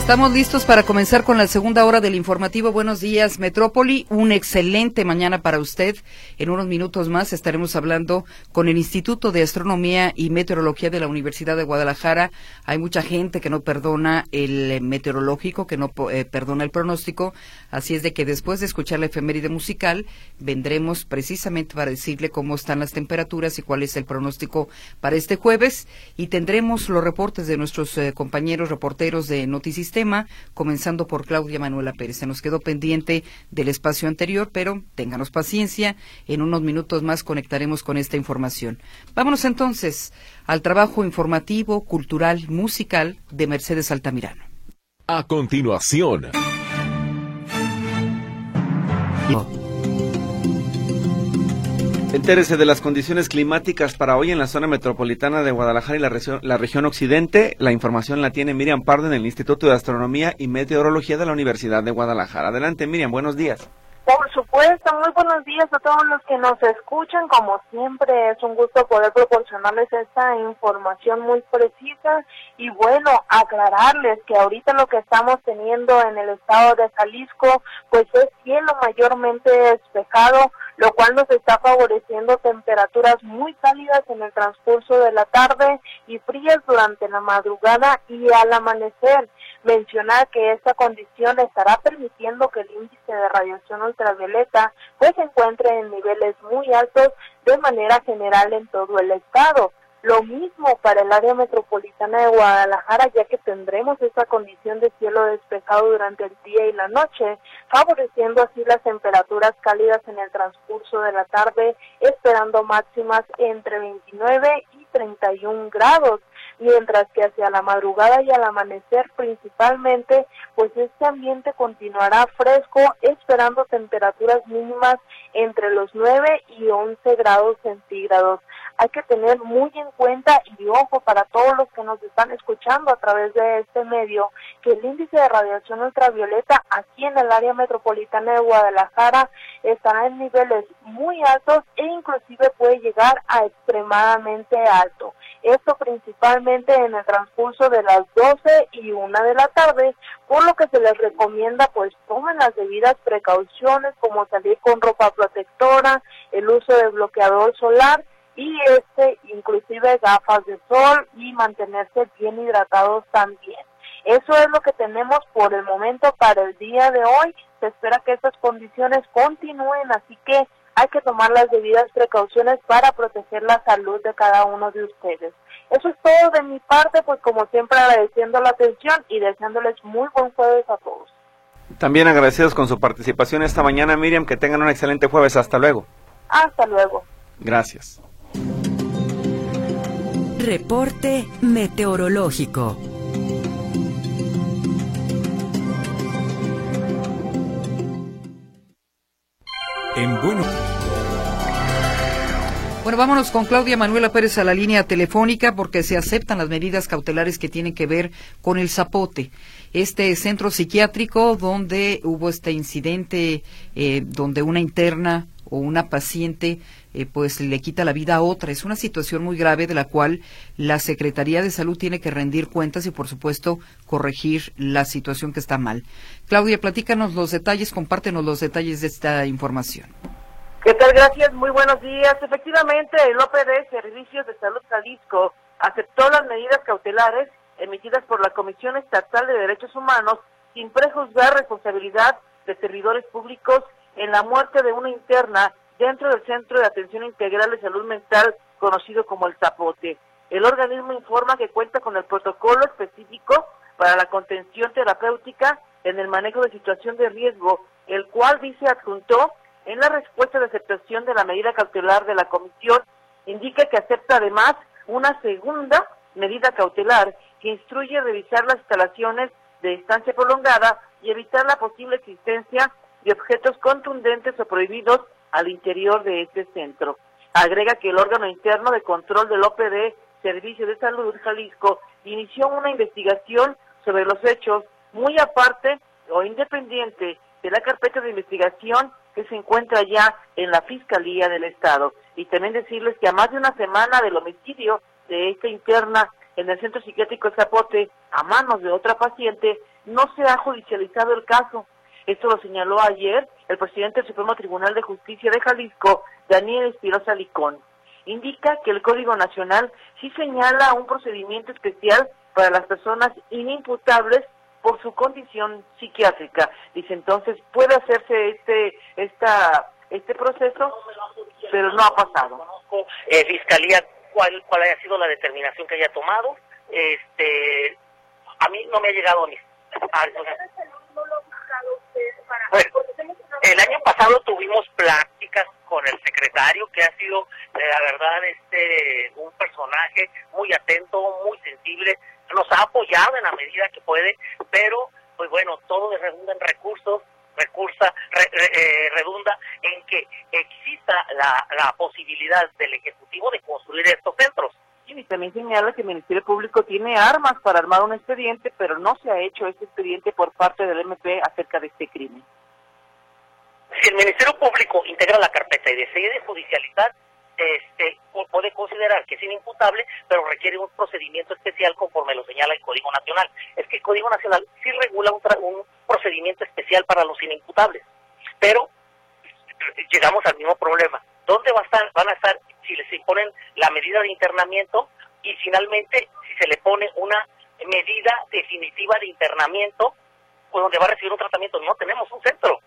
Estamos listos para comenzar con la segunda hora del informativo. Buenos días, Metrópoli. Un excelente mañana para usted. En unos minutos más estaremos hablando con el Instituto de Astronomía y Meteorología de la Universidad de Guadalajara. Hay mucha gente que no perdona el meteorológico, que no eh, perdona el pronóstico. Así es de que después de escuchar la efeméride musical, vendremos precisamente para decirle cómo están las temperaturas y cuál es el pronóstico para este jueves. Y tendremos los reportes de nuestros eh, compañeros reporteros de Noticias sistema, comenzando por Claudia Manuela Pérez. Se nos quedó pendiente del espacio anterior, pero ténganos paciencia. En unos minutos más conectaremos con esta información. Vámonos entonces al trabajo informativo, cultural, musical de Mercedes Altamirano. A continuación. Entérese de las condiciones climáticas para hoy en la zona metropolitana de Guadalajara y la, región, la región occidente. La información la tiene Miriam Pardo en el Instituto de Astronomía y Meteorología de la Universidad de Guadalajara. Adelante, Miriam, buenos días. Por supuesto, muy buenos días a todos los que nos escuchan. Como siempre, es un gusto poder proporcionarles esta información muy precisa y bueno, aclararles que ahorita lo que estamos teniendo en el estado de Jalisco, pues es cielo mayormente despejado lo cual nos está favoreciendo temperaturas muy cálidas en el transcurso de la tarde y frías durante la madrugada y al amanecer. Mencionar que esta condición estará permitiendo que el índice de radiación ultravioleta pues se encuentre en niveles muy altos de manera general en todo el estado. Lo mismo para el área metropolitana de Guadalajara, ya que tendremos esa condición de cielo despejado durante el día y la noche, favoreciendo así las temperaturas cálidas en el transcurso de la tarde, esperando máximas entre 29 y 31 grados mientras que hacia la madrugada y al amanecer principalmente, pues este ambiente continuará fresco, esperando temperaturas mínimas entre los 9 y 11 grados centígrados hay que tener muy en cuenta y ojo para todos los que nos están escuchando a través de este medio que el índice de radiación ultravioleta aquí en el área metropolitana de Guadalajara estará en niveles muy altos e inclusive puede llegar a extremadamente alto. Esto principalmente en el transcurso de las 12 y 1 de la tarde, por lo que se les recomienda pues tomen las debidas precauciones como salir con ropa protectora, el uso de bloqueador solar y este inclusive gafas de sol y mantenerse bien hidratados también. Eso es lo que tenemos por el momento para el día de hoy. Se espera que estas condiciones continúen, así que hay que tomar las debidas precauciones para proteger la salud de cada uno de ustedes. Eso es todo de mi parte, pues como siempre agradeciendo la atención y deseándoles muy buen jueves a todos. También agradecidos con su participación esta mañana, Miriam, que tengan un excelente jueves. Hasta luego. Hasta luego. Gracias. Reporte meteorológico. En bueno. Bueno, vámonos con Claudia Manuela Pérez a la línea telefónica porque se aceptan las medidas cautelares que tienen que ver con el zapote. Este centro psiquiátrico donde hubo este incidente eh, donde una interna o una paciente eh, pues le quita la vida a otra. Es una situación muy grave de la cual la Secretaría de Salud tiene que rendir cuentas y por supuesto corregir la situación que está mal. Claudia, platícanos los detalles, compártenos los detalles de esta información. ¿Qué tal? Gracias, muy buenos días. Efectivamente, el OPD Servicios de Salud Jalisco aceptó las medidas cautelares emitidas por la Comisión Estatal de Derechos Humanos sin prejuzgar responsabilidad de servidores públicos en la muerte de una interna dentro del Centro de Atención Integral de Salud Mental conocido como el Zapote. El organismo informa que cuenta con el protocolo específico para la contención terapéutica en el manejo de situación de riesgo, el cual dice adjuntó en la respuesta de aceptación de la medida cautelar de la comisión, indica que acepta además una segunda medida cautelar que instruye revisar las instalaciones de estancia prolongada y evitar la posible existencia de objetos contundentes o prohibidos al interior de este centro. Agrega que el órgano interno de control del OPD, Servicio de Salud Jalisco, inició una investigación sobre los hechos muy aparte o independiente de la carpeta de investigación que se encuentra ya en la Fiscalía del Estado. Y también decirles que a más de una semana del homicidio de esta interna en el centro psiquiátrico Zapote a manos de otra paciente, no se ha judicializado el caso. Esto lo señaló ayer el presidente del Supremo Tribunal de Justicia de Jalisco, Daniel Espirosa Licón. Indica que el Código Nacional sí señala un procedimiento especial para las personas inimputables por su condición psiquiátrica. Dice entonces puede hacerse este esta este proceso, pero no ha pasado. Eh, fiscalía cuál cuál haya sido la determinación que haya tomado. Este a mí no me ha llegado ni el año pasado tuvimos pláticas con el secretario que ha sido la verdad este un personaje muy atento, muy sensible, nos ha apoyado en la medida que puede, pero pues bueno, todo redunda en recursos, recursa, eh, redunda en que exista la, la posibilidad del Ejecutivo de construir estos centros. Y también señala que el Ministerio Público tiene armas para armar un expediente, pero no se ha hecho este expediente por parte del MP acerca de este crimen. Si el Ministerio Público integra la carpeta y decide judicializar, este, puede considerar que es inimputable, pero requiere un procedimiento especial conforme lo señala el Código Nacional. Es que el Código Nacional sí regula un, un procedimiento especial para los inimputables, pero llegamos al mismo problema. ¿Dónde va a estar, van a estar si les imponen la medida de internamiento y finalmente si se le pone una medida definitiva de internamiento pues donde va a recibir un tratamiento? No tenemos un centro.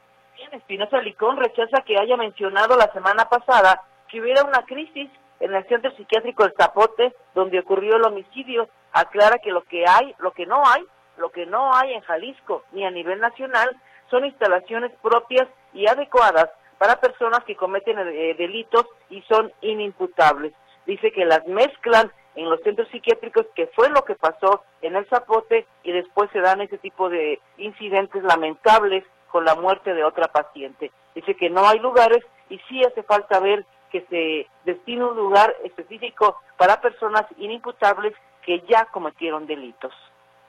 Espinosa Licón rechaza que haya mencionado la semana pasada que hubiera una crisis en el centro psiquiátrico del Zapote donde ocurrió el homicidio. Aclara que lo que hay, lo que no hay, lo que no hay en Jalisco ni a nivel nacional son instalaciones propias y adecuadas para personas que cometen eh, delitos y son inimputables. Dice que las mezclan en los centros psiquiátricos, que fue lo que pasó en el Zapote, y después se dan ese tipo de incidentes lamentables con la muerte de otra paciente. Dice que no hay lugares y sí hace falta ver que se destine un lugar específico para personas inimputables que ya cometieron delitos.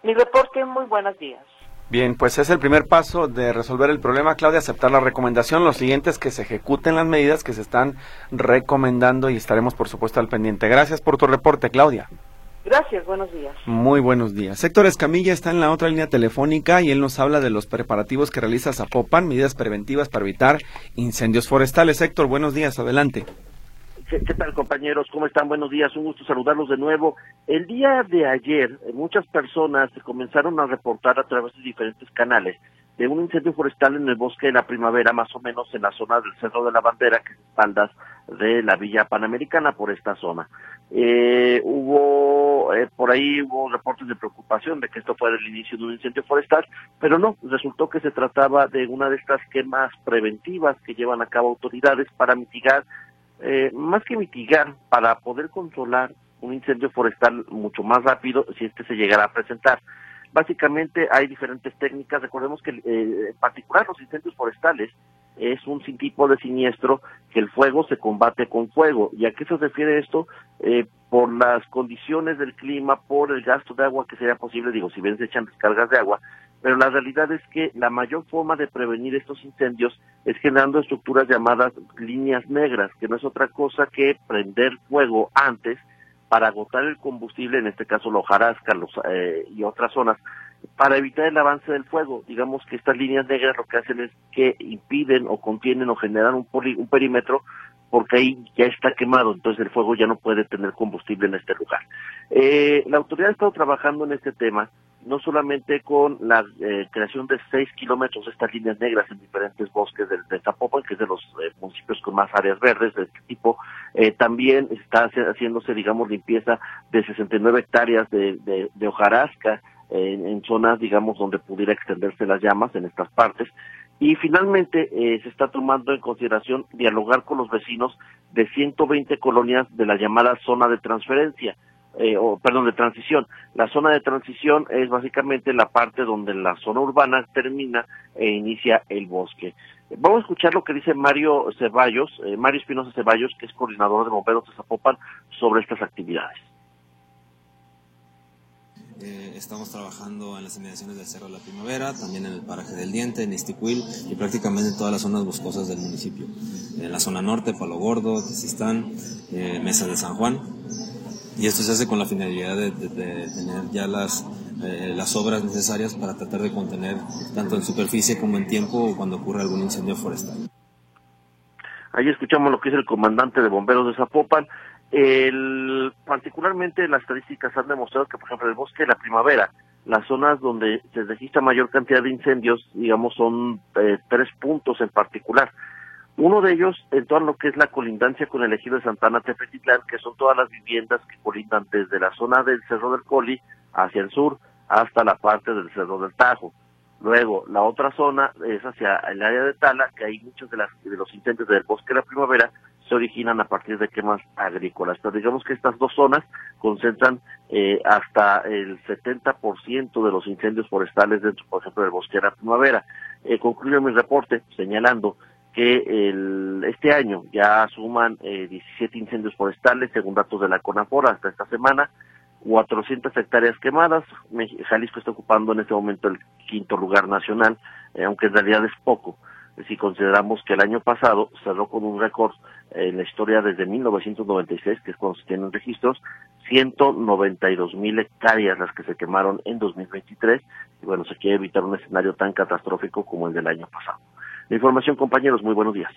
Mi reporte, muy buenos días. Bien, pues es el primer paso de resolver el problema, Claudia, aceptar la recomendación. Lo siguiente es que se ejecuten las medidas que se están recomendando y estaremos, por supuesto, al pendiente. Gracias por tu reporte, Claudia. Gracias, buenos días. Muy buenos días. Héctor Escamilla está en la otra línea telefónica y él nos habla de los preparativos que realiza Zapopan, medidas preventivas para evitar incendios forestales. Héctor, buenos días, adelante. ¿Qué, tal compañeros? ¿Cómo están? Buenos días, un gusto saludarlos de nuevo. El día de ayer eh, muchas personas comenzaron a reportar a través de diferentes canales de un incendio forestal en el bosque de la primavera, más o menos en la zona del Cerro de la Bandera, que es espaldas de la Villa Panamericana por esta zona. Eh, hubo, eh, por ahí hubo reportes de preocupación de que esto fuera el inicio de un incendio forestal, pero no, resultó que se trataba de una de estas quemas preventivas que llevan a cabo autoridades para mitigar, eh, más que mitigar, para poder controlar un incendio forestal mucho más rápido si este se llegara a presentar. Básicamente hay diferentes técnicas, recordemos que eh, en particular los incendios forestales es un tipo de siniestro que el fuego se combate con fuego. ¿Y a qué se refiere esto? Eh, por las condiciones del clima, por el gasto de agua que sería posible, digo, si bien se echan descargas de agua, pero la realidad es que la mayor forma de prevenir estos incendios es generando estructuras llamadas líneas negras, que no es otra cosa que prender fuego antes para agotar el combustible, en este caso la hojarasca los, eh, y otras zonas, para evitar el avance del fuego. Digamos que estas líneas negras lo que hacen es que impiden o contienen o generan un, un perímetro porque ahí ya está quemado, entonces el fuego ya no puede tener combustible en este lugar. Eh, la autoridad ha estado trabajando en este tema, no solamente con la eh, creación de seis kilómetros de estas líneas negras en diferentes bosques de, de Zapopan, que es de los eh, municipios con más áreas verdes de este tipo, eh, también está haciéndose, digamos, limpieza de 69 hectáreas de, de, hojarasca en, en, zonas, digamos, donde pudiera extenderse las llamas en estas partes. Y finalmente se está tomando en consideración dialogar con los vecinos de 120 colonias de la llamada zona de transferencia eh, o perdón, de transición. La zona de transición es básicamente la parte donde la zona urbana termina e inicia el bosque. Vamos a escuchar lo que dice Mario Ceballos, eh, Mario Espinosa Ceballos, que es coordinador de bomberos de Zapopan, sobre estas actividades. Eh, estamos trabajando en las inmediaciones del Cerro de la Primavera, también en el paraje del Diente, en Isticuil y prácticamente en todas las zonas boscosas del municipio. En la zona norte, Palo Gordo, Tezistán, eh, Mesa de San Juan y esto se hace con la finalidad de, tener ya las, eh, las obras necesarias para tratar de contener tanto en superficie como en tiempo cuando ocurre algún incendio forestal. Ahí escuchamos lo que es el comandante de bomberos de Zapopan. El, particularmente las estadísticas han demostrado que, por ejemplo, el bosque de la primavera, las zonas donde se registra mayor cantidad de incendios, digamos, son eh, tres puntos en particular. Uno de ellos en todo lo que es la colindancia con el ejido de Santana Tepetitlán, que son todas las viviendas que colindan desde la zona del Cerro del Coli hacia el sur hasta la parte del Cerro del Tajo. Luego, la otra zona es hacia el área de Tala, que hay muchos de, las, de los incendios del bosque de la primavera se originan a partir de quemas agrícolas. Pero digamos que estas dos zonas concentran eh, hasta el 70% de los incendios forestales dentro, por ejemplo, del bosque de la primavera. Eh, concluyo mi reporte señalando que el, este año ya suman eh, 17 incendios forestales, según datos de la CONAFOR, hasta esta semana, 400 hectáreas quemadas. Jalisco está ocupando en este momento el quinto lugar nacional, eh, aunque en realidad es poco. Si consideramos que el año pasado cerró con un récord en la historia desde 1996, que es cuando se tienen registros, 192 mil hectáreas las que se quemaron en 2023. Y bueno, se quiere evitar un escenario tan catastrófico como el del año pasado. La información, compañeros, muy buenos días.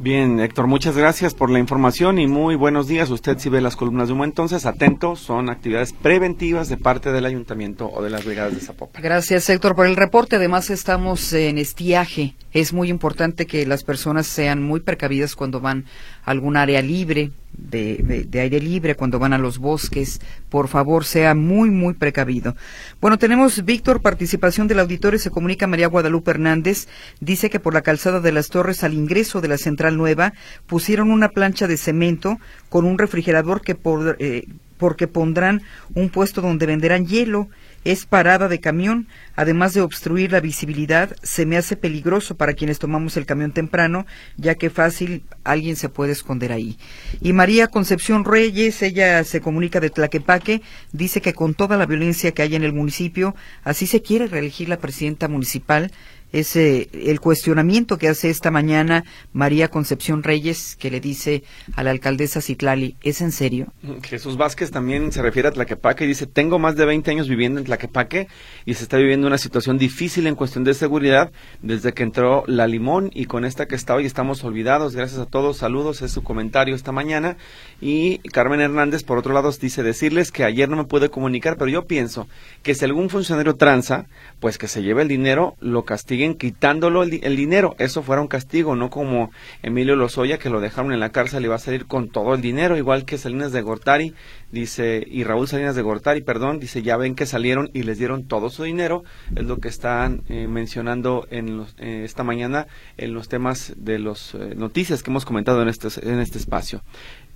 Bien, Héctor, muchas gracias por la información y muy buenos días. Usted si ve las columnas de humo, entonces atento, son actividades preventivas de parte del ayuntamiento o de las brigadas de Zapopan. Gracias, Héctor, por el reporte. Además, estamos en estiaje. Es muy importante que las personas sean muy precavidas cuando van a algún área libre, de, aire libre, cuando van a los bosques, por favor, sea muy, muy precavido. Bueno, tenemos, Víctor, participación del auditorio, se comunica María Guadalupe Hernández, dice que por la calzada de las Torres al ingreso de la Central Nueva pusieron una plancha de cemento con un refrigerador que por, eh, porque pondrán un puesto donde venderán hielo es parada de camión, además de obstruir la visibilidad, se me hace peligroso para quienes tomamos el camión temprano, ya que fácil alguien se puede esconder ahí. Y María Concepción Reyes, ella se comunica de Tlaquepaque, dice que con toda la violencia que hay en el municipio, así se quiere reelegir la presidenta municipal, es el cuestionamiento que hace esta mañana María Concepción Reyes, que le dice a la alcaldesa Citlali, ¿es en serio? Jesús Vázquez también se refiere a Tlaquepaque y dice, tengo más de 20 años viviendo en Tlaquepaque y se está viviendo una situación difícil en cuestión de seguridad desde que entró la Limón y con esta que está hoy estamos olvidados. Gracias a todos, saludos, es su comentario esta mañana. Y Carmen Hernández, por otro lado, dice decirles que ayer no me pude comunicar, pero yo pienso que si algún funcionario tranza, pues que se lleve el dinero, lo castiga siguen quitándolo el, dinero. Eso fuera un castigo, no como Emilio Lozoya que lo dejaron en la cárcel y va a salir con todo el dinero, igual que Salinas de Gortari, dice, y Raúl Salinas de Gortari, perdón, dice, ya ven que salieron y les dieron todo su dinero, es lo que están eh, mencionando en eh, esta mañana en los temas de las eh, noticias que hemos comentado en este, en este espacio.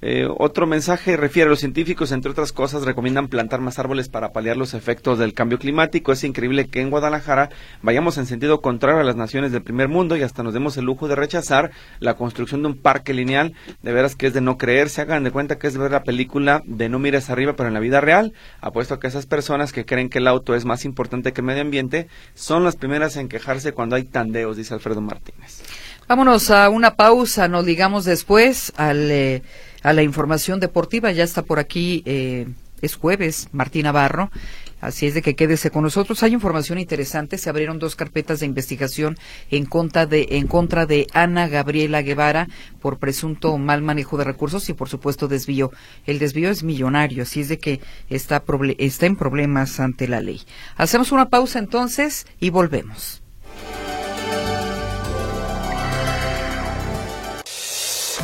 Eh, otro mensaje refiere a los científicos, entre otras cosas, recomiendan plantar más árboles para paliar los efectos del cambio climático. Es increíble que en Guadalajara vayamos en sentido contrario a las naciones del primer mundo y hasta nos demos el lujo de rechazar la construcción de un parque lineal. De veras que es de no creer. Se hagan de cuenta que es ver la película de No mires arriba, pero en la vida real. Apuesto a que esas personas que creen que el auto es más importante que el medio ambiente son las primeras en quejarse cuando hay tandeos, dice Alfredo Martínez. Vámonos a una pausa, nos digamos después al. Eh, a la información deportiva. Ya está por aquí, eh, es jueves, Martín Navarro. Así es de que quédese con nosotros. Hay información interesante. Se abrieron dos carpetas de investigación en contra de, en contra de Ana Gabriela Guevara por presunto mal manejo de recursos y, por supuesto, desvío. El desvío es millonario, así es de que está, está en problemas ante la ley. Hacemos una pausa entonces y volvemos.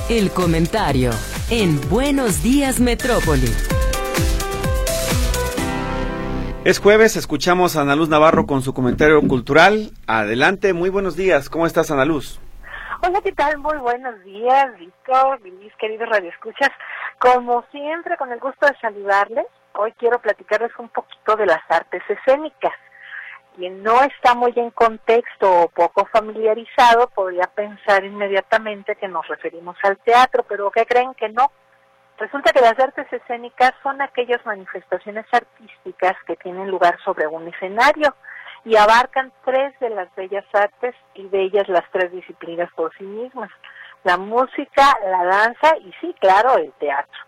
El comentario en Buenos Días Metrópoli. Es jueves, escuchamos a Ana Luz Navarro con su comentario cultural. Adelante, muy buenos días. ¿Cómo estás, Ana Luz? Hola, ¿qué tal? Muy buenos días, Víctor, mis queridos radioescuchas. Como siempre, con el gusto de saludarles, hoy quiero platicarles un poquito de las artes escénicas quien no está muy en contexto o poco familiarizado podría pensar inmediatamente que nos referimos al teatro, pero ¿qué creen que no? Resulta que las artes escénicas son aquellas manifestaciones artísticas que tienen lugar sobre un escenario y abarcan tres de las bellas artes y de ellas las tres disciplinas por sí mismas, la música, la danza y sí, claro, el teatro.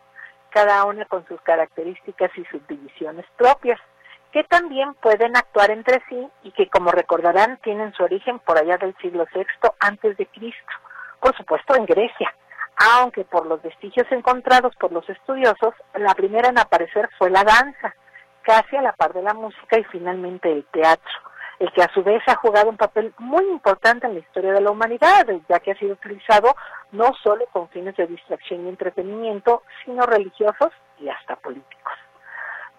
cada una con sus características y subdivisiones propias, que también pueden actuar entre sí y que, como recordarán, tienen su origen por allá del siglo VI antes de Cristo, por supuesto en Grecia, aunque por los vestigios encontrados por los estudiosos, la primera en aparecer fue la danza, casi a la par de la música y finalmente el teatro, el que a su vez ha jugado un papel muy importante en la historia de la humanidad, ya que ha sido utilizado no solo con fines de distracción y entretenimiento, sino religiosos y hasta políticos.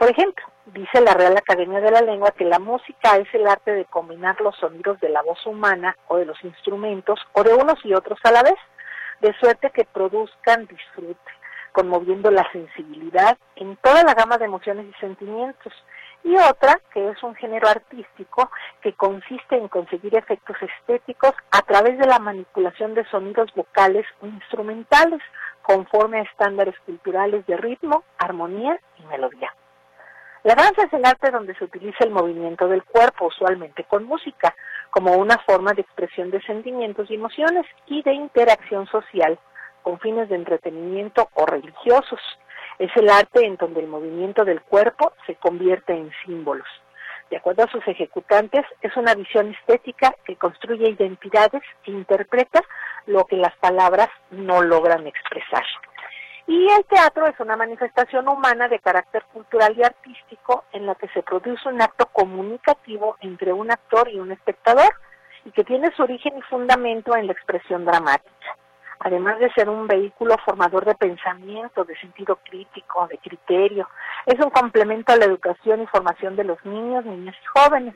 Por ejemplo, dice la Real Academia de la Lengua que la música es el arte de combinar los sonidos de la voz humana o de los instrumentos o de unos y otros a la vez, de suerte que produzcan disfrute, conmoviendo la sensibilidad en toda la gama de emociones y sentimientos, y otra que es un género artístico que consiste en conseguir efectos estéticos a través de la manipulación de sonidos vocales o instrumentales conforme a estándares culturales de ritmo, armonía y melodía. La danza es el arte donde se utiliza el movimiento del cuerpo, usualmente con música, como una forma de expresión de sentimientos y emociones y de interacción social con fines de entretenimiento o religiosos. Es el arte en donde el movimiento del cuerpo se convierte en símbolos. De acuerdo a sus ejecutantes, es una visión estética que construye identidades e interpreta lo que las palabras no logran expresar. Y el teatro es una manifestación humana de carácter cultural y artístico en la que se produce un acto comunicativo entre un actor y un espectador y que tiene su origen y fundamento en la expresión dramática. Además de ser un vehículo formador de pensamiento, de sentido crítico, de criterio, es un complemento a la educación y formación de los niños, niñas y jóvenes.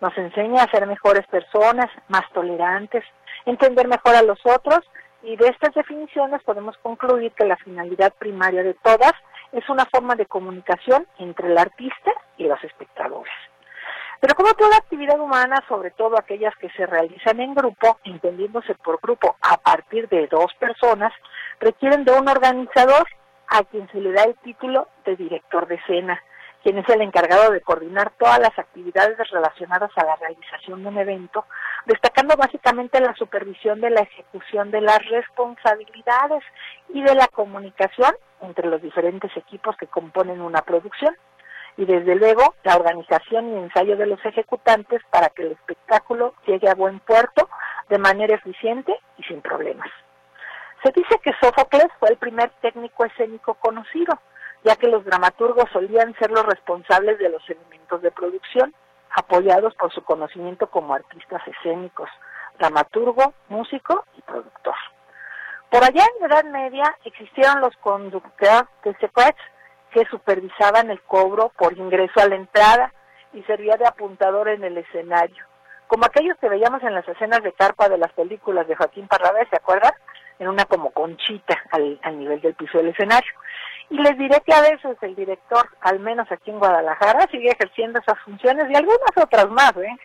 Nos enseña a ser mejores personas, más tolerantes, entender mejor a los otros y de estas definiciones podemos concluir que la finalidad primaria de todas es una forma de comunicación entre el artista y los espectadores. Pero como toda actividad humana, sobre todo aquellas que se realizan en grupo, entendiéndose por grupo a partir de dos personas, requieren de un organizador a quien se le da el título de director de escena quien es el encargado de coordinar todas las actividades relacionadas a la realización de un evento, destacando básicamente la supervisión de la ejecución de las responsabilidades y de la comunicación entre los diferentes equipos que componen una producción y desde luego la organización y ensayo de los ejecutantes para que el espectáculo llegue a buen puerto de manera eficiente y sin problemas. Se dice que Sófocles fue el primer técnico escénico conocido, ya que los dramaturgos solían ser los responsables de los elementos de producción, apoyados por su conocimiento como artistas escénicos, dramaturgo, músico y productor. Por allá en la Edad Media existieron los conductores de que supervisaban el cobro por ingreso a la entrada y servía de apuntador en el escenario, como aquellos que veíamos en las escenas de carpa de las películas de Joaquín Parrabés, ¿se acuerdan? En una como conchita al nivel del piso del escenario. Y les diré que a veces el director, al menos aquí en Guadalajara, sigue ejerciendo esas funciones y algunas otras más. ¿eh?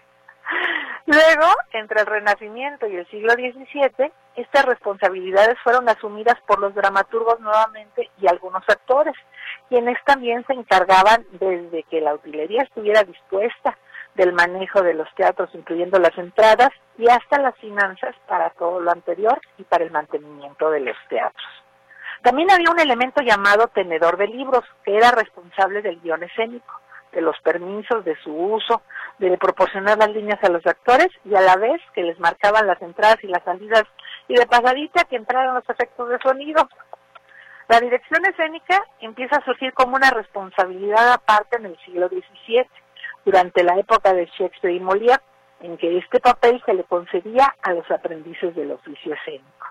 Luego, entre el Renacimiento y el siglo XVII, estas responsabilidades fueron asumidas por los dramaturgos nuevamente y algunos actores, quienes también se encargaban desde que la utilería estuviera dispuesta, del manejo de los teatros, incluyendo las entradas, y hasta las finanzas para todo lo anterior y para el mantenimiento de los teatros. También había un elemento llamado tenedor de libros, que era responsable del guion escénico, de los permisos, de su uso, de proporcionar las líneas a los actores y a la vez que les marcaban las entradas y las salidas y de pasadita que entraran los efectos de sonido. La dirección escénica empieza a surgir como una responsabilidad aparte en el siglo XVII, durante la época de Shakespeare y Molière, en que este papel se le concedía a los aprendices del oficio escénico.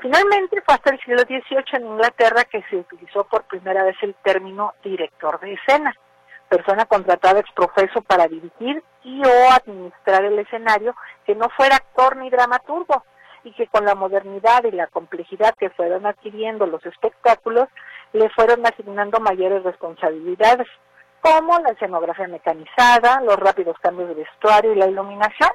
Finalmente fue hasta el siglo XVIII en Inglaterra que se utilizó por primera vez el término director de escena, persona contratada ex profeso para dirigir y o administrar el escenario que no fuera actor ni dramaturgo y que con la modernidad y la complejidad que fueron adquiriendo los espectáculos le fueron asignando mayores responsabilidades como la escenografía mecanizada, los rápidos cambios de vestuario y la iluminación,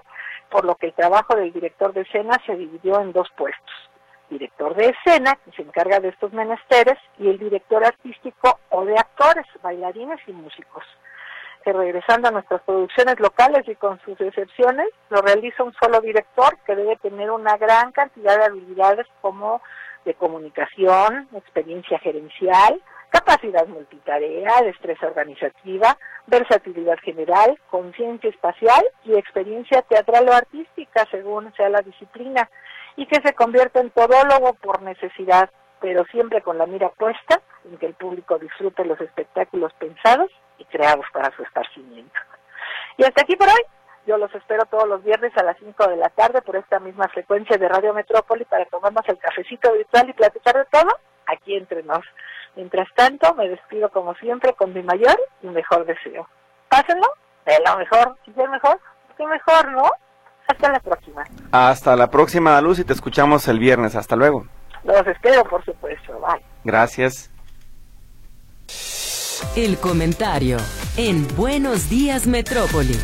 por lo que el trabajo del director de escena se dividió en dos puestos director de escena, que se encarga de estos menesteres, y el director artístico o de actores, bailarines y músicos. Regresando a nuestras producciones locales y con sus excepciones, lo realiza un solo director que debe tener una gran cantidad de habilidades como de comunicación, experiencia gerencial, capacidad multitarea, destreza organizativa, versatilidad general, conciencia espacial y experiencia teatral o artística, según sea la disciplina, y que se convierte en todólogo por necesidad, pero siempre con la mira puesta en que el público disfrute los espectáculos pensados y creados para su esparcimiento. Y hasta aquí por hoy. Yo los espero todos los viernes a las 5 de la tarde por esta misma frecuencia de Radio Metrópoli para tomarnos el cafecito virtual y platicar de todo aquí entre nos. Mientras tanto, me despido como siempre con mi mayor y mejor deseo. Pásenlo, de lo mejor, si es mejor, qué mejor, ¿no? Hasta la próxima. Hasta la próxima, Luz, y te escuchamos el viernes. Hasta luego. Los espero, por supuesto. Bye. Gracias. El comentario en Buenos Días Metrópoli.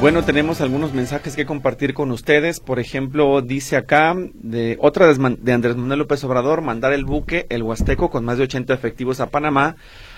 Bueno, tenemos algunos mensajes que compartir con ustedes. Por ejemplo, dice acá de otra de Andrés Manuel López Obrador, mandar el buque, el Huasteco, con más de 80 efectivos a Panamá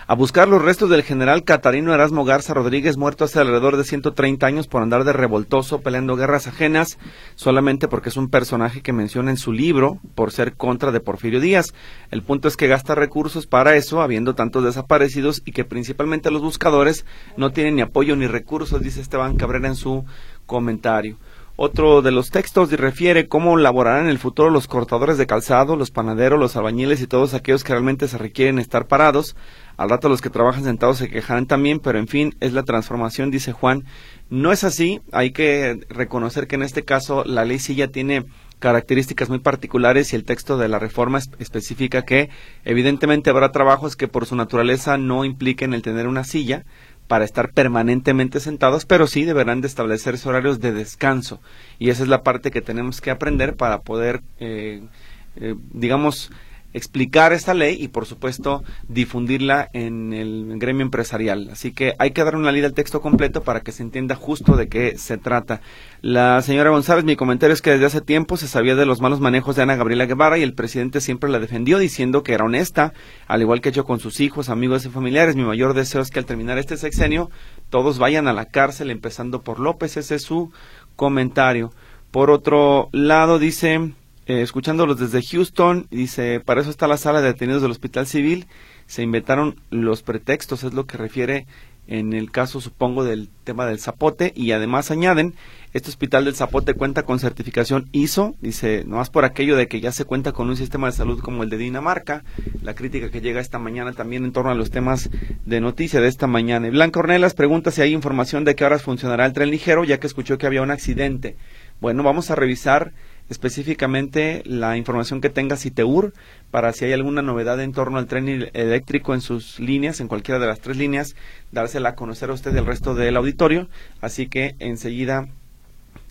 a buscar los restos del general Catarino Erasmo Garza Rodríguez, muerto hace alrededor de 130 años por andar de revoltoso peleando guerras ajenas, solamente porque es un personaje que menciona en su libro por ser contra de Porfirio Díaz. El punto es que gasta recursos para eso, habiendo tantos desaparecidos y que principalmente los buscadores no tienen ni apoyo ni recursos, dice Esteban Cabrera en su comentario. Otro de los textos refiere cómo laborarán en el futuro los cortadores de calzado, los panaderos, los albañiles y todos aquellos que realmente se requieren estar parados. Al rato los que trabajan sentados se quejarán también, pero en fin, es la transformación, dice Juan. No es así, hay que reconocer que en este caso la ley sí ya tiene características muy particulares y el texto de la reforma especifica que evidentemente habrá trabajos que por su naturaleza no impliquen el tener una silla, para estar permanentemente sentados, pero sí deberán de establecerse horarios de descanso. Y esa es la parte que tenemos que aprender para poder, eh, eh, digamos, explicar esta ley y por supuesto difundirla en el gremio empresarial. Así que hay que dar una ley del texto completo para que se entienda justo de qué se trata. La señora González, mi comentario es que desde hace tiempo se sabía de los malos manejos de Ana Gabriela Guevara y el presidente siempre la defendió diciendo que era honesta, al igual que hecho con sus hijos, amigos y familiares. Mi mayor deseo es que al terminar este sexenio todos vayan a la cárcel, empezando por López. Ese es su comentario. Por otro lado, dice eh, escuchándolos desde Houston, dice, para eso está la sala de detenidos del Hospital Civil, se inventaron los pretextos, es lo que refiere en el caso, supongo, del tema del zapote, y además añaden, este hospital del zapote cuenta con certificación ISO, dice, no más por aquello de que ya se cuenta con un sistema de salud como el de Dinamarca, la crítica que llega esta mañana también en torno a los temas de noticia de esta mañana. Y Blanca Ornelas pregunta si hay información de qué horas funcionará el tren ligero, ya que escuchó que había un accidente. Bueno, vamos a revisar específicamente la información que tenga Citeur para si hay alguna novedad en torno al tren eléctrico en sus líneas, en cualquiera de las tres líneas, dársela a conocer a usted el resto del auditorio. Así que enseguida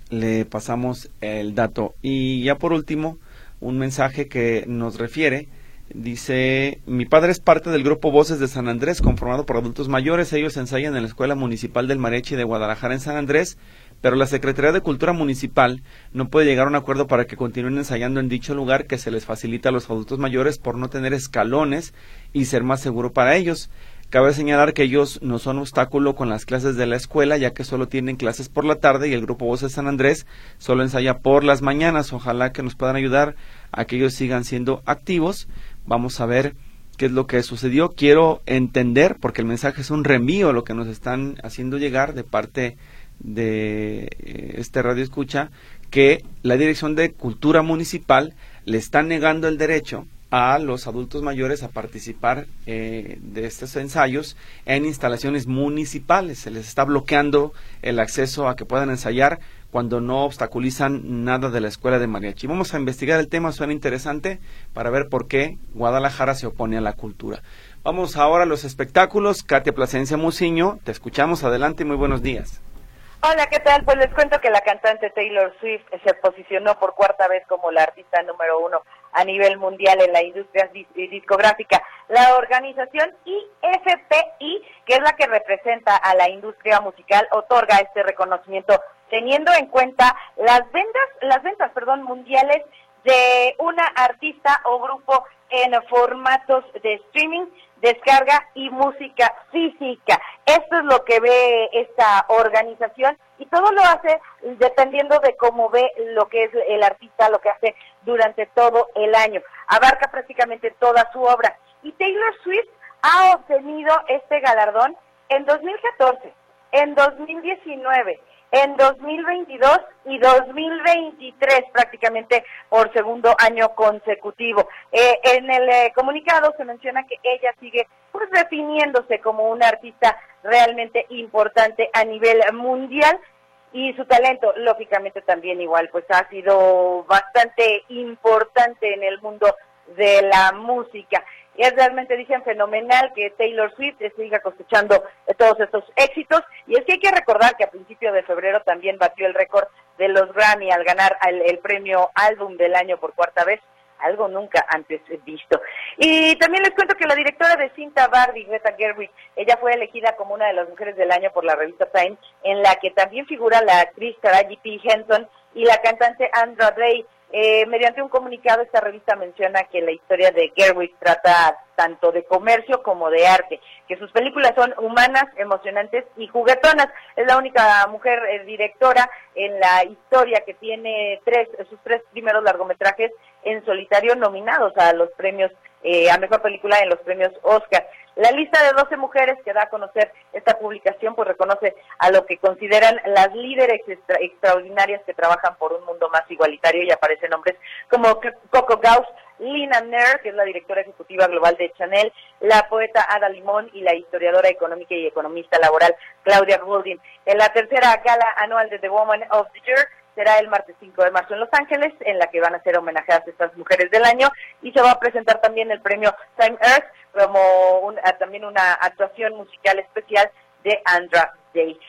le pasamos el dato. Y ya por último, un mensaje que nos refiere. Dice, mi padre es parte del grupo Voces de San Andrés, conformado por adultos mayores. Ellos ensayan en la Escuela Municipal del Marechi de Guadalajara en San Andrés pero la Secretaría de Cultura Municipal no puede llegar a un acuerdo para que continúen ensayando en dicho lugar que se les facilita a los adultos mayores por no tener escalones y ser más seguro para ellos. Cabe señalar que ellos no son obstáculo con las clases de la escuela, ya que solo tienen clases por la tarde y el grupo Voces San Andrés solo ensaya por las mañanas. Ojalá que nos puedan ayudar a que ellos sigan siendo activos. Vamos a ver qué es lo que sucedió. Quiero entender, porque el mensaje es un reenvío, lo que nos están haciendo llegar de parte eh, este radio escucha que la Dirección de Cultura Municipal le está negando el derecho a los adultos mayores a participar eh, de estos ensayos en instalaciones municipales. Se les está bloqueando el acceso a que puedan ensayar cuando no obstaculizan nada de la escuela de mariachi. Vamos a investigar el tema, suena interesante, para ver por qué Guadalajara se opone a la cultura. Vamos ahora a los espectáculos. Katia Plasencia Muciño, te escuchamos. Adelante muy buenos días. Hola, ¿qué tal? Pues les cuento que la cantante Taylor Swift se posicionó por cuarta vez como la artista número uno a nivel mundial en la industria discográfica. La organización IFPI, que es la que representa a la industria musical, otorga este reconocimiento teniendo en cuenta las ventas, las ventas, perdón, mundiales de una artista o grupo en formatos de streaming descarga y música física. Esto es lo que ve esta organización y todo lo hace dependiendo de cómo ve lo que es el artista, lo que hace durante todo el año. Abarca prácticamente toda su obra. Y Taylor Swift ha obtenido este galardón en 2014, en 2019, en 2022 y 2023 prácticamente por segundo año consecutivo. Eh, en el eh, comunicado se menciona que ella sigue pues definiéndose como una artista realmente importante a nivel mundial y su talento lógicamente también igual pues ha sido bastante importante en el mundo de la música es realmente, dicen, fenomenal que Taylor Swift siga cosechando todos estos éxitos. Y es que hay que recordar que a principio de febrero también batió el récord de los Grammy al ganar el, premio Álbum del Año por cuarta vez algo nunca antes visto. Y también les cuento que la directora de cinta Barbie, Greta Gerwig, ella fue elegida como una de las mujeres del año por la revista Time, en la que también figura la actriz Taraji P. Henson y la cantante Andra Day. Eh, mediante un comunicado, esta revista menciona que la historia de Gerwig trata tanto de comercio como de arte, que sus películas son humanas, emocionantes y juguetonas. Es la única mujer eh, directora en la historia que tiene tres, sus tres primeros largometrajes en solitario nominados a los premios, eh, a mejor película en los premios Oscar. La lista de 12 mujeres que da a conocer esta publicación pues reconoce a lo que consideran las líderes extraordinarias que trabajan por un mundo más igualitario y aparecen nombres como Coco Gauss, Lina Nair, que es la directora ejecutiva global de Chanel, la poeta Ada Limón y la historiadora económica y economista laboral Claudia Goldin. En la tercera gala anual de The Woman of the Year será el martes 5 de marzo en Los Ángeles, en la que van a ser homenajeadas estas mujeres del año y se va a presentar también el premio Time Earth como ah, también una actuación musical especial de Andra Day.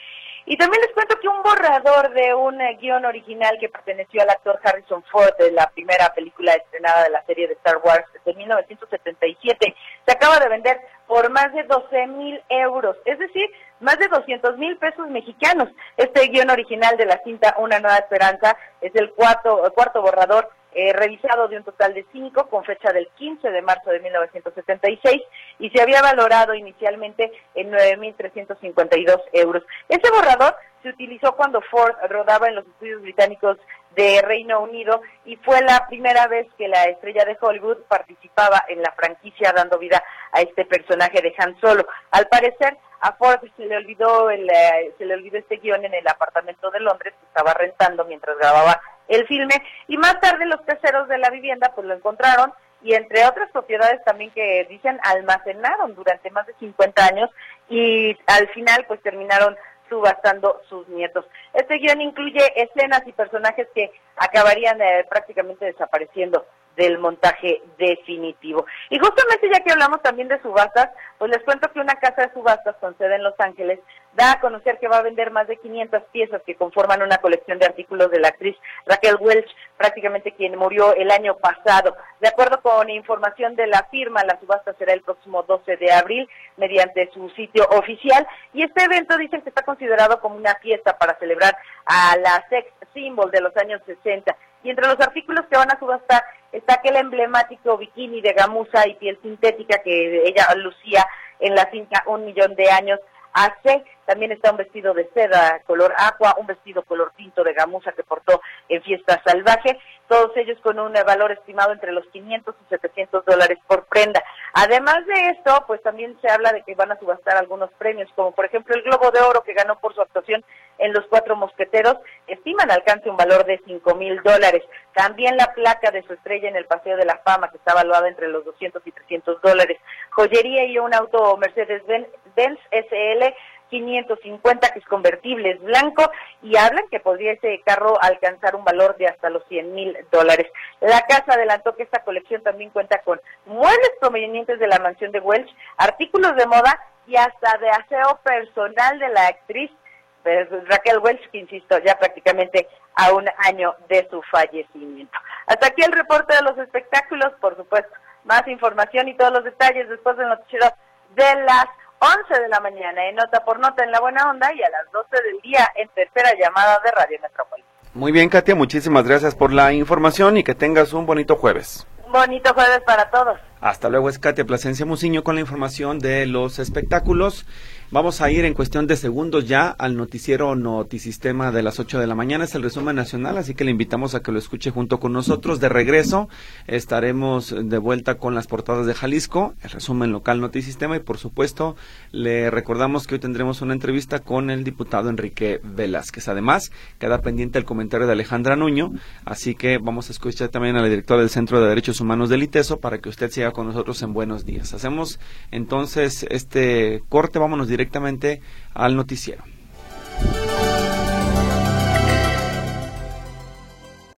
Y también les cuento que un borrador de un eh, guion original que perteneció al actor Harrison Ford de la primera película estrenada de la serie de Star Wars de 1977 se acaba de vender por más de 12 mil euros, es decir, más de 200 mil pesos mexicanos. Este guion original de la cinta Una Nueva Esperanza es el cuarto, el cuarto borrador eh, revisado de un total de cinco con fecha del 15 de marzo de 1976 y se había valorado inicialmente en 9.352 euros. Ese borrador se utilizó cuando Ford rodaba en los estudios británicos de Reino Unido y fue la primera vez que la estrella de Hollywood participaba en la franquicia dando vida a este personaje de Han Solo. Al parecer, a Ford se le olvidó el, eh, se le olvidó este guion en el apartamento de Londres que estaba rentando mientras grababa el filme y más tarde los caseros de la vivienda pues lo encontraron y entre otras propiedades también que dicen almacenaron durante más de 50 años y al final pues terminaron subastando sus nietos. Este guion incluye escenas y personajes que acabarían eh, prácticamente desapareciendo del montaje definitivo. Y justamente ya que hablamos también de subastas, pues les cuento que una casa de subastas con sede en Los Ángeles da a conocer que va a vender más de 500 piezas que conforman una colección de artículos de la actriz Raquel Welch, prácticamente quien murió el año pasado. De acuerdo con información de la firma, la subasta será el próximo 12 de abril mediante su sitio oficial y este evento dicen que está considerado como una fiesta para celebrar a la sex symbol de los años 60 y entre los artículos que van a subastar está aquel emblemático bikini de gamuza y piel sintética que ella lucía en la cinta Un Millón de Años hace. También está un vestido de seda color agua, un vestido color tinto de gamuza que portó en Fiesta Salvaje, todos ellos con un valor estimado entre los 500 y 700 dólares por prenda. Además de esto, pues también se habla de que van a subastar algunos premios, como por ejemplo el Globo de Oro que ganó por su actuación en Los Cuatro Mosqueteros, estiman alcance un valor de 5 mil dólares. También la placa de su estrella en el Paseo de la Fama, que está valuada entre los 200 y 300 dólares. Joyería y un auto Mercedes-Benz SL 550 que es convertible, blanco y hablan que podría ese carro alcanzar un valor de hasta los 100 mil dólares. La casa adelantó que esta colección también cuenta con muebles provenientes de la mansión de Welch, artículos de moda y hasta de aseo personal de la actriz Raquel Welch, que insisto, ya prácticamente a un año de su fallecimiento. Hasta aquí el reporte de los espectáculos, por supuesto, más información y todos los detalles después del noticiero de las 11 de la mañana en Nota por Nota en La Buena Onda y a las 12 del día en tercera llamada de Radio Metrópoli. Muy bien, Katia, muchísimas gracias por la información y que tengas un bonito jueves. bonito jueves para todos. Hasta luego, es Katia Plasencia Muciño con la información de los espectáculos. Vamos a ir en cuestión de segundos ya al noticiero Notisistema de las 8 de la mañana. Es el resumen nacional, así que le invitamos a que lo escuche junto con nosotros. De regreso estaremos de vuelta con las portadas de Jalisco, el resumen local Notisistema y por supuesto le recordamos que hoy tendremos una entrevista con el diputado Enrique Velázquez. Además, queda pendiente el comentario de Alejandra Nuño, así que vamos a escuchar también al director del Centro de Derechos Humanos del ITESO para que usted siga con nosotros en Buenos Días. Hacemos entonces este corte, vámonos directamente al noticiero.